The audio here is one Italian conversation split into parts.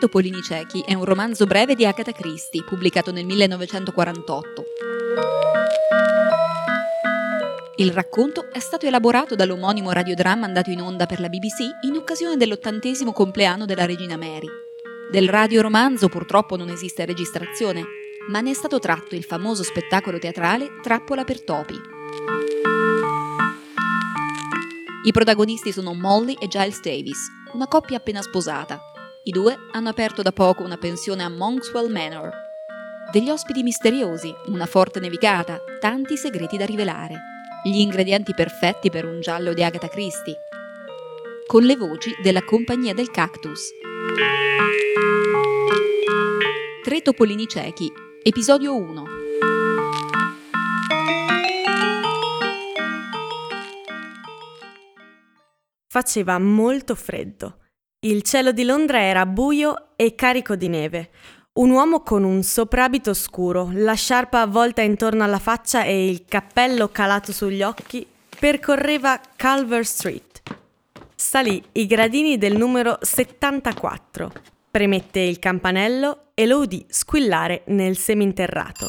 topolini ciechi è un romanzo breve di Agatha Christie, pubblicato nel 1948. Il racconto è stato elaborato dall'omonimo radiodramma andato in onda per la BBC in occasione dell'ottantesimo compleanno della regina Mary. Del radioromanzo purtroppo non esiste registrazione, ma ne è stato tratto il famoso spettacolo teatrale Trappola per topi. I protagonisti sono Molly e Giles Davis, una coppia appena sposata, i due hanno aperto da poco una pensione a Monkswell Manor. Degli ospiti misteriosi, una forte nevicata, tanti segreti da rivelare. Gli ingredienti perfetti per un giallo di Agatha Christie. Con le voci della Compagnia del Cactus. Tre topolini ciechi, episodio 1. Faceva molto freddo. Il cielo di Londra era buio e carico di neve. Un uomo con un soprabito scuro, la sciarpa avvolta intorno alla faccia e il cappello calato sugli occhi, percorreva Culver Street. Salì i gradini del numero 74, premette il campanello e lo udì squillare nel seminterrato.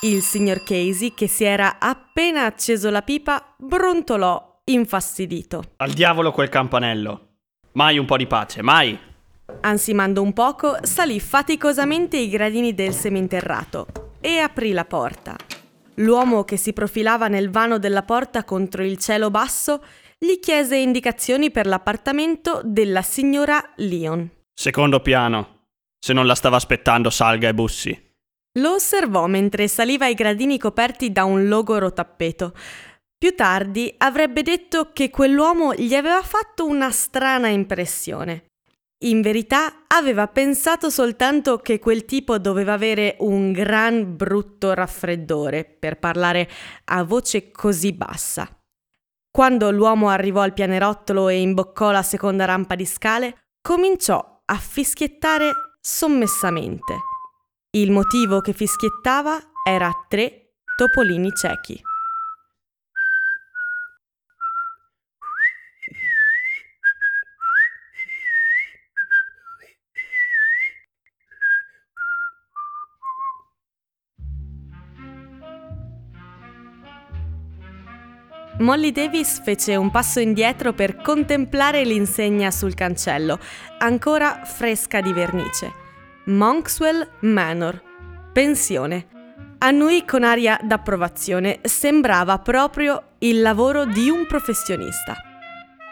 Il signor Casey, che si era appena acceso la pipa, brontolò infastidito. Al diavolo quel campanello! Mai un po' di pace, mai! Ansimando un poco, salì faticosamente i gradini del seminterrato e aprì la porta. L'uomo che si profilava nel vano della porta contro il cielo basso gli chiese indicazioni per l'appartamento della signora Leon. Secondo piano. Se non la stava aspettando, salga e bussi. Lo osservò mentre saliva i gradini coperti da un logoro tappeto. Più tardi avrebbe detto che quell'uomo gli aveva fatto una strana impressione. In verità aveva pensato soltanto che quel tipo doveva avere un gran brutto raffreddore per parlare a voce così bassa. Quando l'uomo arrivò al pianerottolo e imboccò la seconda rampa di scale, cominciò a fischiettare sommessamente. Il motivo che fischiettava era tre topolini ciechi. Molly Davis fece un passo indietro per contemplare l'insegna sul cancello, ancora fresca di vernice. Monkswell Manor. Pensione. Annui con aria d'approvazione, sembrava proprio il lavoro di un professionista.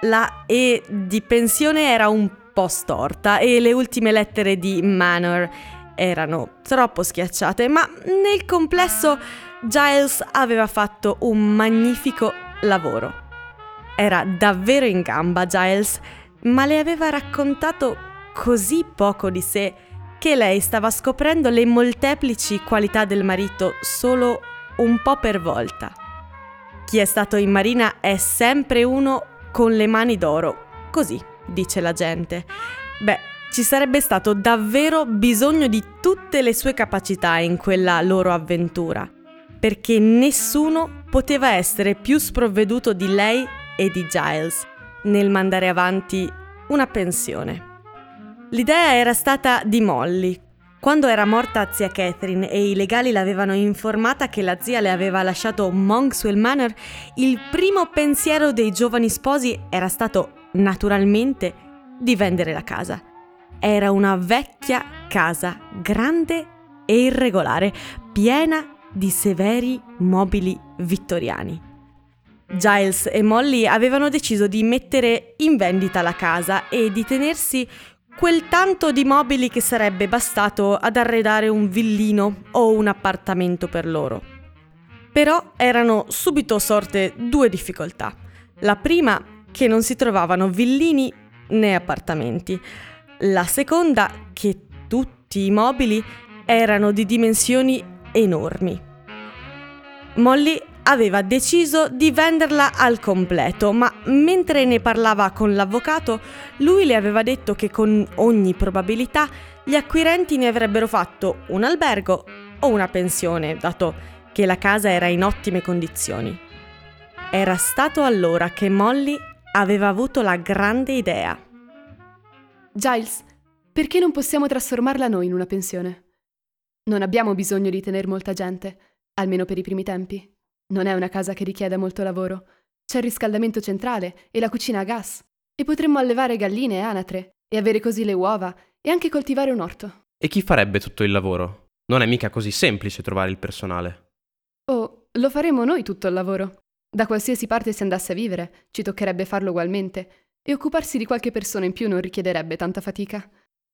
La E di pensione era un po' storta e le ultime lettere di Manor erano troppo schiacciate, ma nel complesso Giles aveva fatto un magnifico lavoro. Era davvero in gamba Giles, ma le aveva raccontato così poco di sé che lei stava scoprendo le molteplici qualità del marito solo un po' per volta. Chi è stato in marina è sempre uno con le mani d'oro, così dice la gente. Beh, ci sarebbe stato davvero bisogno di tutte le sue capacità in quella loro avventura perché nessuno poteva essere più sprovveduto di lei e di Giles nel mandare avanti una pensione. L'idea era stata di Molly. Quando era morta zia Catherine e i legali l'avevano informata che la zia le aveva lasciato Monkswell Manor, il primo pensiero dei giovani sposi era stato, naturalmente, di vendere la casa. Era una vecchia casa, grande e irregolare, piena di severi mobili vittoriani. Giles e Molly avevano deciso di mettere in vendita la casa e di tenersi quel tanto di mobili che sarebbe bastato ad arredare un villino o un appartamento per loro. Però erano subito sorte due difficoltà. La prima, che non si trovavano villini né appartamenti. La seconda, che tutti i mobili erano di dimensioni enormi. Molly aveva deciso di venderla al completo, ma mentre ne parlava con l'avvocato, lui le aveva detto che con ogni probabilità gli acquirenti ne avrebbero fatto un albergo o una pensione, dato che la casa era in ottime condizioni. Era stato allora che Molly aveva avuto la grande idea. Giles, Perché non possiamo trasformarla noi in una pensione? Non abbiamo bisogno di tenere molta gente, almeno per i primi tempi. Non è una casa che richieda molto lavoro. C'è il riscaldamento centrale e la cucina a gas. E potremmo allevare galline e anatre, e avere così le uova, e anche coltivare un orto. E chi farebbe tutto il lavoro? Non è mica così semplice trovare il personale. Oh, lo faremo noi tutto il lavoro. Da qualsiasi parte si andasse a vivere, ci toccherebbe farlo ugualmente, e occuparsi di qualche persona in più non richiederebbe tanta fatica.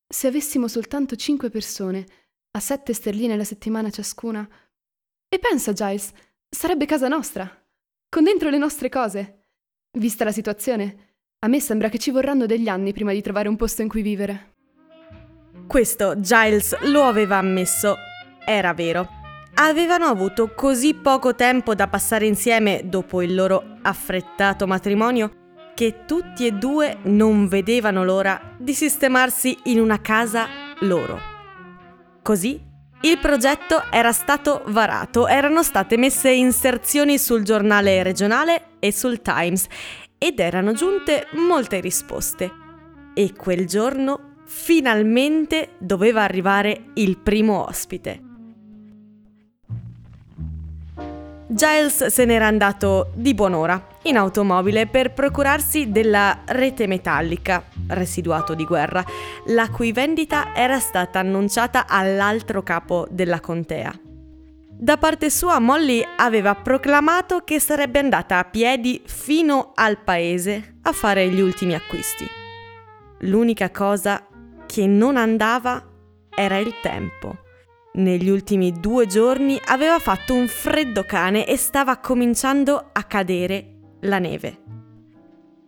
Se avessimo soltanto cinque persone, a sette sterline la settimana ciascuna. E pensa, Giles, sarebbe casa nostra, con dentro le nostre cose. Vista la situazione, a me sembra che ci vorranno degli anni prima di trovare un posto in cui vivere. Questo Giles lo aveva ammesso. Era vero. Avevano avuto così poco tempo da passare insieme dopo il loro affrettato matrimonio che tutti e due non vedevano l'ora di sistemarsi in una casa loro. Così il progetto era stato varato, erano state messe inserzioni sul giornale regionale e sul Times ed erano giunte molte risposte. E quel giorno finalmente doveva arrivare il primo ospite. Giles se n'era andato di buon'ora in automobile per procurarsi della rete metallica, residuato di guerra, la cui vendita era stata annunciata all'altro capo della contea. Da parte sua Molly aveva proclamato che sarebbe andata a piedi fino al paese a fare gli ultimi acquisti. L'unica cosa che non andava era il tempo negli ultimi due giorni aveva fatto un freddo cane e stava cominciando a cadere la neve.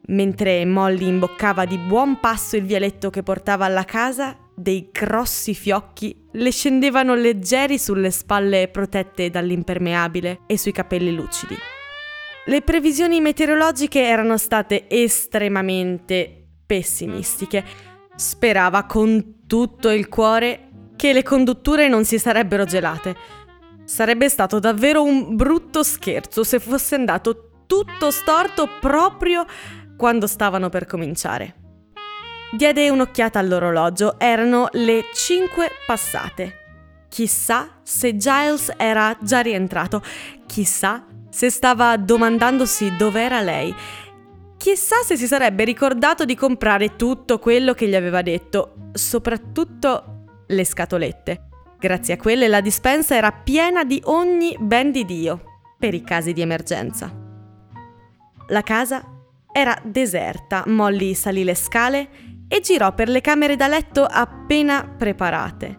Mentre Molly imboccava di buon passo il vialetto che portava alla casa, dei grossi fiocchi le scendevano leggeri sulle spalle protette dall'impermeabile e sui capelli lucidi. Le previsioni meteorologiche erano state estremamente pessimistiche. Sperava con tutto il cuore che le condutture non si sarebbero gelate. Sarebbe stato davvero un brutto scherzo se fosse andato tutto storto proprio quando stavano per cominciare. Diede un'occhiata all'orologio, erano le 5 passate. Chissà se Giles era già rientrato, chissà se stava domandandosi dov'era lei, chissà se si sarebbe ricordato di comprare tutto quello che gli aveva detto, soprattutto le scatolette. Grazie a quelle la dispensa era piena di ogni ben di Dio, per i casi di emergenza. La casa era deserta, Molly salì le scale e girò per le camere da letto appena preparate.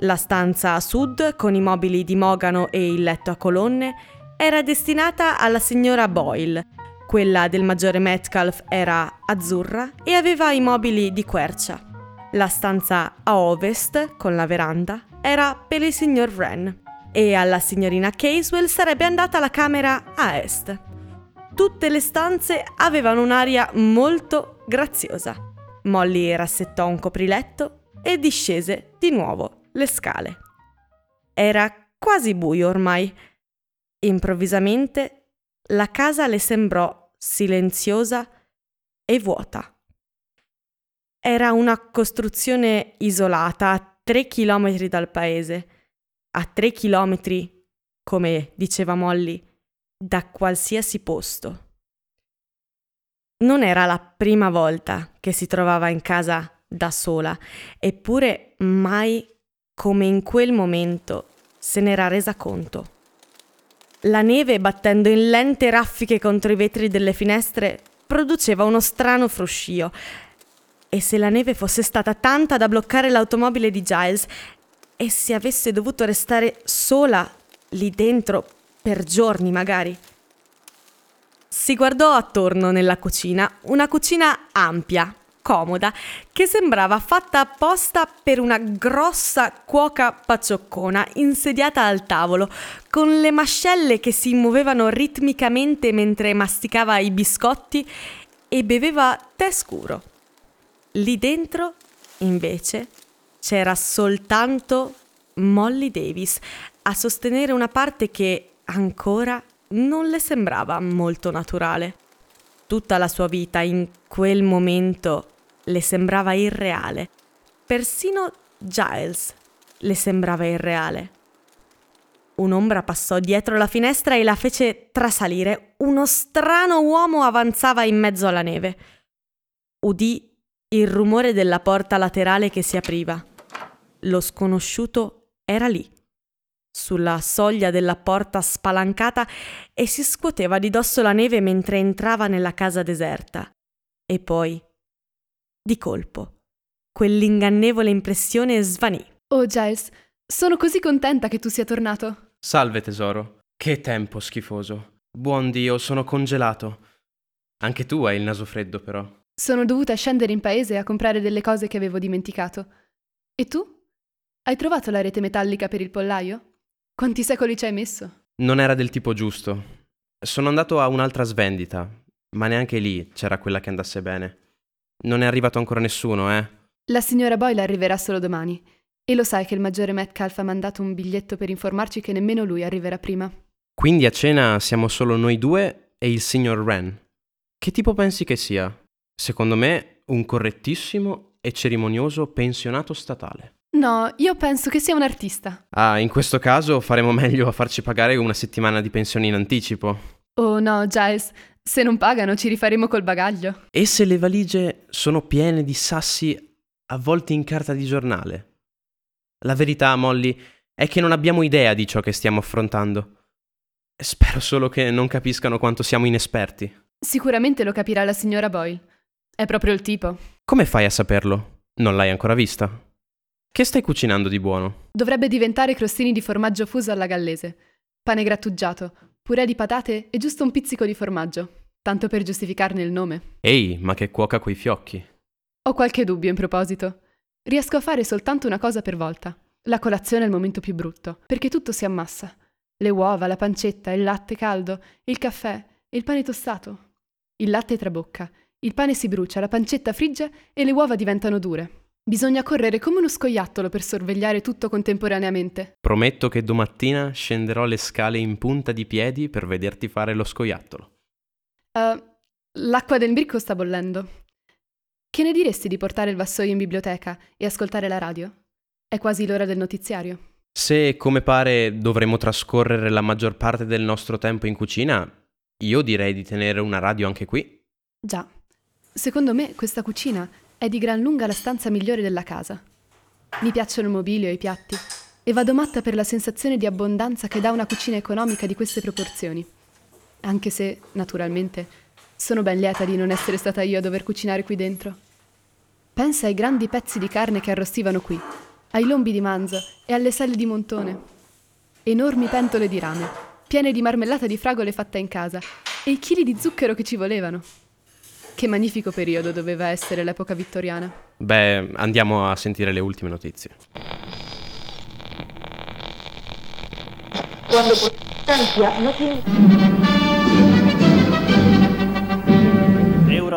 La stanza a sud, con i mobili di mogano e il letto a colonne, era destinata alla signora Boyle. Quella del maggiore Metcalf era azzurra e aveva i mobili di quercia. La stanza a ovest, con la veranda, era per il signor Wren e alla signorina Caswell sarebbe andata la camera a est. Tutte le stanze avevano un'aria molto graziosa. Molly rassettò un copriletto e discese di nuovo le scale. Era quasi buio ormai. Improvvisamente la casa le sembrò silenziosa e vuota. Era una costruzione isolata a tre chilometri dal paese, a tre chilometri, come diceva Molly, da qualsiasi posto. Non era la prima volta che si trovava in casa da sola, eppure mai come in quel momento se n'era resa conto. La neve, battendo in lente raffiche contro i vetri delle finestre, produceva uno strano fruscio, e se la neve fosse stata tanta da bloccare l'automobile di Giles e se avesse dovuto restare sola lì dentro per giorni magari. Si guardò attorno nella cucina, una cucina ampia, comoda, che sembrava fatta apposta per una grossa cuoca paccioccona insediata al tavolo, con le mascelle che si muovevano ritmicamente mentre masticava i biscotti e beveva tè scuro. Lì dentro, invece, c'era soltanto Molly Davis a sostenere una parte che ancora non le sembrava molto naturale. Tutta la sua vita in quel momento le sembrava irreale. Persino Giles le sembrava irreale. Un'ombra passò dietro la finestra e la fece trasalire. Uno strano uomo avanzava in mezzo alla neve. Udì il rumore della porta laterale che si apriva. Lo sconosciuto era lì, sulla soglia della porta spalancata e si scuoteva di dosso la neve mentre entrava nella casa deserta. E poi, di colpo, quell'ingannevole impressione svanì. Oh Giles, sono così contenta che tu sia tornato. Salve tesoro. Che tempo schifoso. Buon Dio, sono congelato. Anche tu hai il naso freddo, però. Sono dovuta scendere in paese a comprare delle cose che avevo dimenticato. E tu? Hai trovato la rete metallica per il pollaio? Quanti secoli ci hai messo? Non era del tipo giusto. Sono andato a un'altra svendita, ma neanche lì c'era quella che andasse bene. Non è arrivato ancora nessuno, eh? La signora Boyle arriverà solo domani. E lo sai che il maggiore Metcalf ha mandato un biglietto per informarci che nemmeno lui arriverà prima. Quindi a cena siamo solo noi due e il signor Wren. Che tipo pensi che sia? Secondo me, un correttissimo e cerimonioso pensionato statale. No, io penso che sia un artista. Ah, in questo caso faremo meglio a farci pagare una settimana di pensione in anticipo. Oh no, Giles, se non pagano ci rifaremo col bagaglio. E se le valigie sono piene di sassi avvolti in carta di giornale? La verità, Molly, è che non abbiamo idea di ciò che stiamo affrontando. Spero solo che non capiscano quanto siamo inesperti. Sicuramente lo capirà la signora Boyle. È proprio il tipo. Come fai a saperlo? Non l'hai ancora vista? Che stai cucinando di buono? Dovrebbe diventare crostini di formaggio fuso alla gallese, pane grattugiato, purè di patate e giusto un pizzico di formaggio, tanto per giustificarne il nome. Ehi, ma che cuoca quei fiocchi. Ho qualche dubbio in proposito. Riesco a fare soltanto una cosa per volta. La colazione è il momento più brutto, perché tutto si ammassa. Le uova, la pancetta, il latte caldo, il caffè e il pane tostato. Il latte trabocca, il pane si brucia, la pancetta frigge e le uova diventano dure. Bisogna correre come uno scoiattolo per sorvegliare tutto contemporaneamente. Prometto che domattina scenderò le scale in punta di piedi per vederti fare lo scoiattolo. Uh, l'acqua del bricco sta bollendo. Che ne diresti di portare il vassoio in biblioteca e ascoltare la radio? È quasi l'ora del notiziario. Se, come pare, dovremo trascorrere la maggior parte del nostro tempo in cucina, io direi di tenere una radio anche qui. Già. Secondo me questa cucina è di gran lunga la stanza migliore della casa. Mi piacciono il mobilio e i piatti e vado matta per la sensazione di abbondanza che dà una cucina economica di queste proporzioni. Anche se, naturalmente, sono ben lieta di non essere stata io a dover cucinare qui dentro. Pensa ai grandi pezzi di carne che arrostivano qui, ai lombi di manzo e alle selle di montone. Enormi pentole di rame, piene di marmellata di fragole fatta in casa, e i chili di zucchero che ci volevano. Che magnifico periodo doveva essere l'epoca vittoriana. Beh, andiamo a sentire le ultime notizie. Quando potencia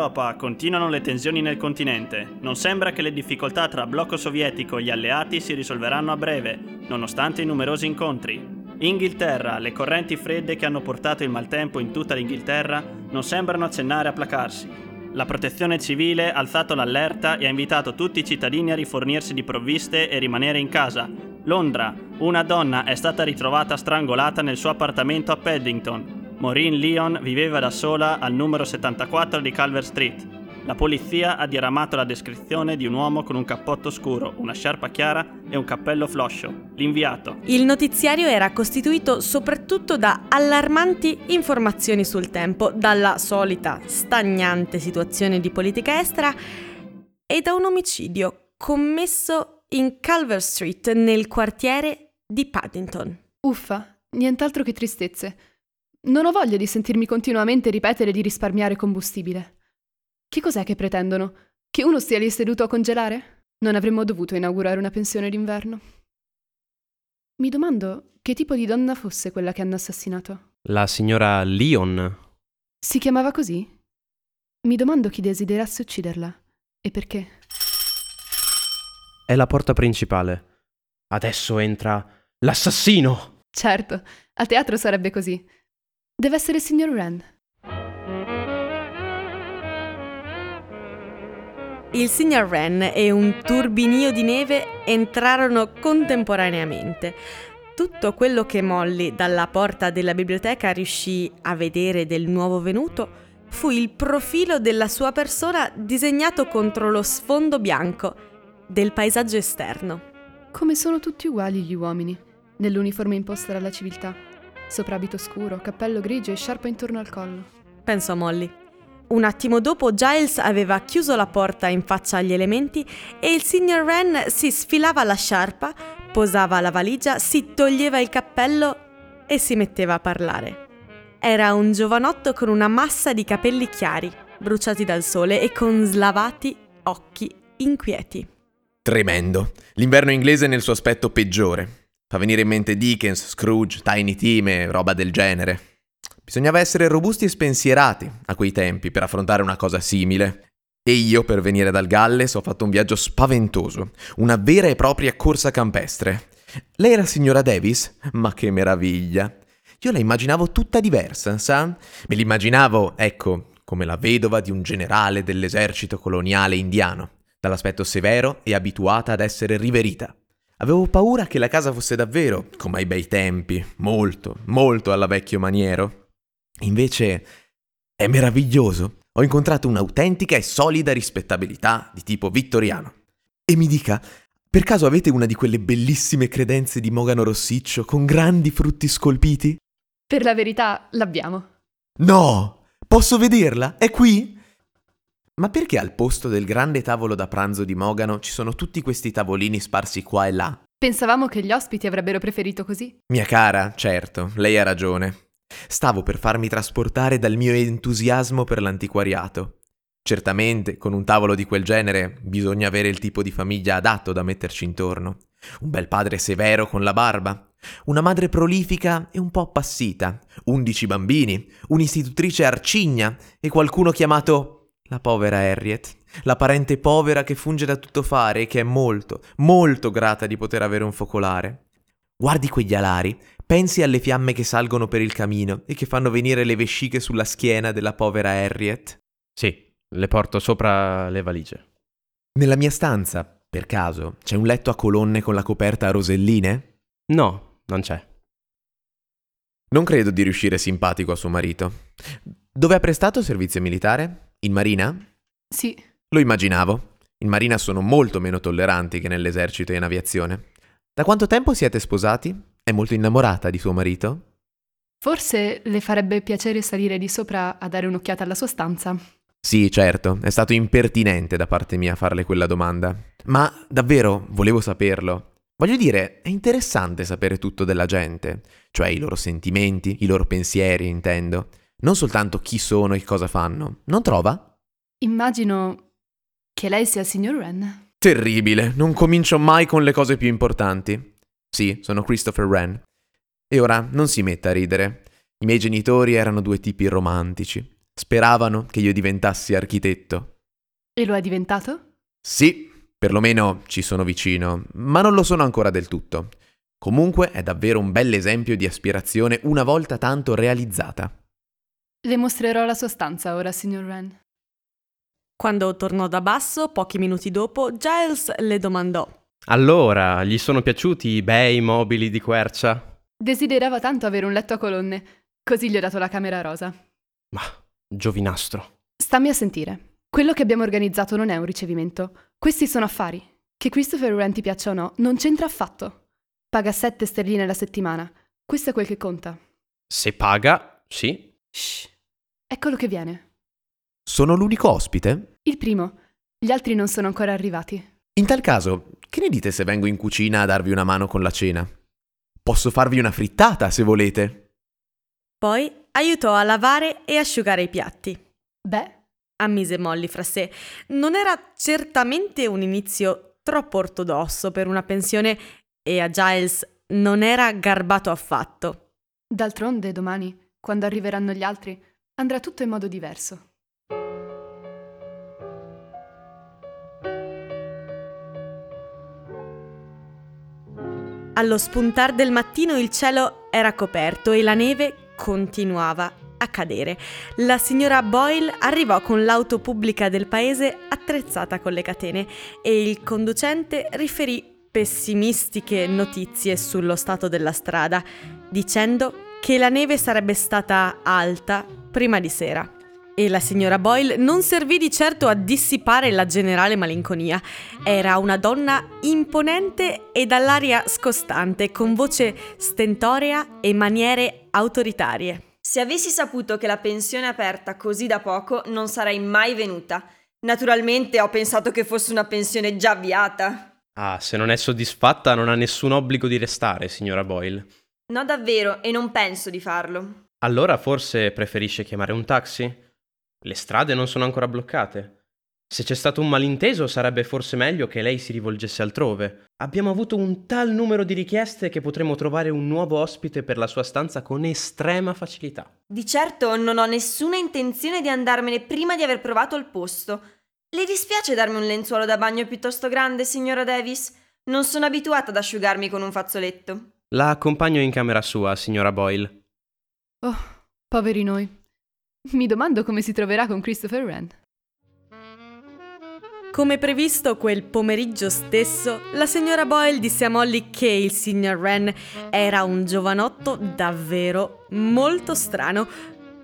Europa continuano le tensioni nel continente. Non sembra che le difficoltà tra blocco sovietico e gli alleati si risolveranno a breve, nonostante i numerosi incontri. Inghilterra, le correnti fredde che hanno portato il maltempo in tutta l'Inghilterra non sembrano accennare a placarsi. La protezione civile ha alzato l'allerta e ha invitato tutti i cittadini a rifornirsi di provviste e rimanere in casa. Londra, una donna è stata ritrovata strangolata nel suo appartamento a Paddington. Maureen Leon viveva da sola al numero 74 di Calvert Street. La polizia ha diramato la descrizione di un uomo con un cappotto scuro, una sciarpa chiara e un cappello floscio. L'inviato. Il notiziario era costituito soprattutto da allarmanti informazioni sul tempo, dalla solita stagnante situazione di politica estera e da un omicidio commesso in Calvert Street nel quartiere di Paddington. Uffa, nient'altro che tristezze. Non ho voglia di sentirmi continuamente ripetere di risparmiare combustibile. Che cos'è che pretendono? Che uno stia lì seduto a congelare? Non avremmo dovuto inaugurare una pensione d'inverno. Mi domando che tipo di donna fosse quella che hanno assassinato. La signora Leon. Si chiamava così? Mi domando chi desiderasse ucciderla e perché. È la porta principale. Adesso entra l'assassino. Certo, a teatro sarebbe così. Deve essere il signor Wren. Il signor Wren e un turbinio di neve entrarono contemporaneamente. Tutto quello che Molly dalla porta della biblioteca riuscì a vedere del nuovo venuto fu il profilo della sua persona disegnato contro lo sfondo bianco del paesaggio esterno. Come sono tutti uguali gli uomini, nell'uniforme imposta dalla civiltà. Soprabito scuro, cappello grigio e sciarpa intorno al collo. Pensò Molly. Un attimo dopo Giles aveva chiuso la porta in faccia agli elementi e il signor Wren si sfilava la sciarpa, posava la valigia, si toglieva il cappello e si metteva a parlare. Era un giovanotto con una massa di capelli chiari, bruciati dal sole e con slavati occhi inquieti. Tremendo. L'inverno inglese nel suo aspetto peggiore. Fa venire in mente Dickens, Scrooge, Tiny Tim e roba del genere. Bisognava essere robusti e spensierati a quei tempi per affrontare una cosa simile. E io, per venire dal Galles, ho fatto un viaggio spaventoso, una vera e propria corsa campestre. Lei era signora Davis? Ma che meraviglia! Io la immaginavo tutta diversa, sa? Me l'immaginavo, ecco, come la vedova di un generale dell'esercito coloniale indiano, dall'aspetto severo e abituata ad essere riverita. Avevo paura che la casa fosse davvero, come ai bei tempi, molto, molto alla vecchio maniero. Invece è meraviglioso. Ho incontrato un'autentica e solida rispettabilità di tipo vittoriano. E mi dica, per caso avete una di quelle bellissime credenze di Mogano Rossiccio con grandi frutti scolpiti? Per la verità, l'abbiamo. No! Posso vederla? È qui? Ma perché al posto del grande tavolo da pranzo di Mogano ci sono tutti questi tavolini sparsi qua e là? Pensavamo che gli ospiti avrebbero preferito così. Mia cara, certo, lei ha ragione. Stavo per farmi trasportare dal mio entusiasmo per l'antiquariato. Certamente, con un tavolo di quel genere bisogna avere il tipo di famiglia adatto da metterci intorno. Un bel padre severo con la barba, una madre prolifica e un po' appassita, undici bambini, un'istitutrice arcigna e qualcuno chiamato la povera Harriet, la parente povera che funge da tuttofare e che è molto, molto grata di poter avere un focolare. Guardi quegli alari, pensi alle fiamme che salgono per il camino e che fanno venire le vesciche sulla schiena della povera Harriet. Sì, le porto sopra le valigie. Nella mia stanza, per caso, c'è un letto a colonne con la coperta a roselline? No, non c'è. Non credo di riuscire simpatico a suo marito. Dove ha prestato servizio militare? In marina? Sì, Lo immaginavo. In marina sono molto meno tolleranti che nell'esercito e in aviazione. Da quanto tempo siete sposati? È molto innamorata di suo marito? forse le farebbe piacere salire di sopra a dare un'occhiata alla sua stanza. Sì, certo, è stato impertinente da parte mia farle quella domanda. Ma davvero volevo saperlo. Voglio dire, è interessante sapere tutto della gente, cioè i loro sentimenti, i loro pensieri, intendo. Non soltanto chi sono e cosa fanno. Non trova? Immagino che lei sia il signor Wren. Terribile, non comincio mai con le cose più importanti. Sì, sono Christopher Wren. E ora non si metta a ridere. I miei genitori erano due tipi romantici. Speravano che io diventassi architetto. E lo è diventato? Sì, perlomeno ci sono vicino, ma non lo sono ancora del tutto. Comunque è davvero un bell'esempio di aspirazione una volta tanto realizzata. Le mostrerò la sua stanza ora, signor Wren. Quando tornò da basso, pochi minuti dopo, Giles le domandò. Allora, gli sono piaciuti i bei mobili di quercia? Desiderava tanto avere un letto a colonne, così gli ho dato la camera rosa. Ma, giovinastro. Stammi a sentire. Quello che abbiamo organizzato non è un ricevimento. Questi sono affari. Che Christopher Wren ti piaccia o no, non c'entra affatto. Paga 7 sterline la settimana. Questo è quel che conta. Se paga, sì. Shh. Eccolo che viene. Sono l'unico ospite? Il primo. Gli altri non sono ancora arrivati. In tal caso, che ne dite se vengo in cucina a darvi una mano con la cena? Posso farvi una frittata se volete. Poi aiutò a lavare e asciugare i piatti. Beh, ammise Molly fra sé. Non era certamente un inizio troppo ortodosso per una pensione e a Giles non era garbato affatto. d'altronde domani, quando arriveranno gli altri, andrà tutto in modo diverso. Allo spuntar del mattino il cielo era coperto e la neve continuava a cadere. La signora Boyle arrivò con l'auto pubblica del paese attrezzata con le catene e il conducente riferì pessimistiche notizie sullo stato della strada, dicendo che la neve sarebbe stata alta prima di sera. E la signora Boyle non servì di certo a dissipare la generale malinconia. Era una donna imponente e dall'aria scostante, con voce stentorea e maniere autoritarie. Se avessi saputo che la pensione è aperta così da poco, non sarei mai venuta. Naturalmente ho pensato che fosse una pensione già avviata. Ah, se non è soddisfatta non ha nessun obbligo di restare, signora Boyle. No, davvero, e non penso di farlo. Allora forse preferisce chiamare un taxi? Le strade non sono ancora bloccate. Se c'è stato un malinteso sarebbe forse meglio che lei si rivolgesse altrove. Abbiamo avuto un tal numero di richieste che potremo trovare un nuovo ospite per la sua stanza con estrema facilità. Di certo non ho nessuna intenzione di andarmene prima di aver provato il posto. Le dispiace darmi un lenzuolo da bagno piuttosto grande, signora Davis? Non sono abituata ad asciugarmi con un fazzoletto. La accompagno in camera sua, signora Boyle. Oh, poveri noi. Mi domando come si troverà con Christopher Wren. Come previsto quel pomeriggio stesso, la signora Boyle disse a Molly che il signor Wren era un giovanotto davvero molto strano,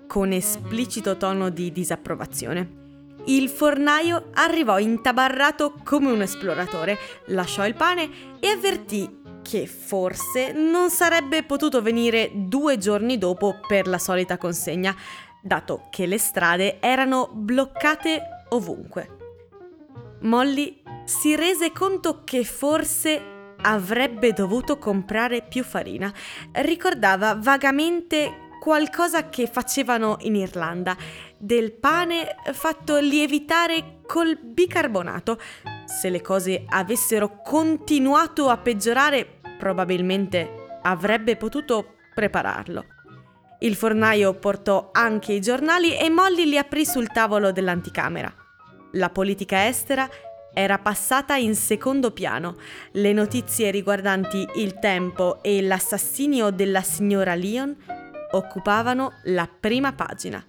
con esplicito tono di disapprovazione. Il fornaio arrivò intabarrato come un esploratore, lasciò il pane e avvertì che forse non sarebbe potuto venire due giorni dopo per la solita consegna, dato che le strade erano bloccate ovunque. Molly si rese conto che forse avrebbe dovuto comprare più farina. Ricordava vagamente qualcosa che facevano in Irlanda, del pane fatto lievitare col bicarbonato. Se le cose avessero continuato a peggiorare, probabilmente avrebbe potuto prepararlo. Il fornaio portò anche i giornali e Molly li aprì sul tavolo dell'anticamera. La politica estera era passata in secondo piano. Le notizie riguardanti il tempo e l'assassinio della signora Leon occupavano la prima pagina.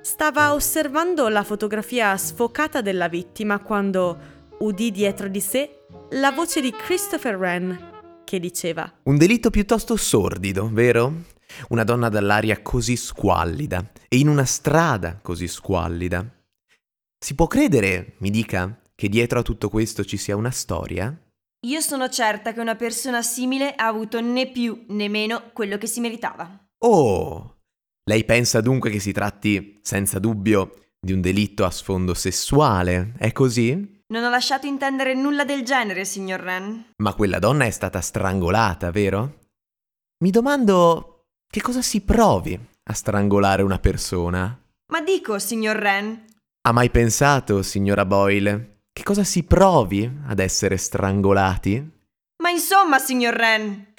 Stava osservando la fotografia sfocata della vittima quando udì dietro di sé la voce di Christopher Wren che diceva Un delitto piuttosto sordido, vero? Una donna dall'aria così squallida e in una strada così squallida. Si può credere, mi dica, che dietro a tutto questo ci sia una storia? Io sono certa che una persona simile ha avuto né più né meno quello che si meritava. Oh! Lei pensa dunque che si tratti, senza dubbio, di un delitto a sfondo sessuale, è così? Non ho lasciato intendere nulla del genere, signor Ren. Ma quella donna è stata strangolata, vero? Mi domando che cosa si provi a strangolare una persona. Ma dico, signor Ren, ha mai pensato, signora Boyle, che cosa si provi ad essere strangolati? Ma insomma, signor Ren.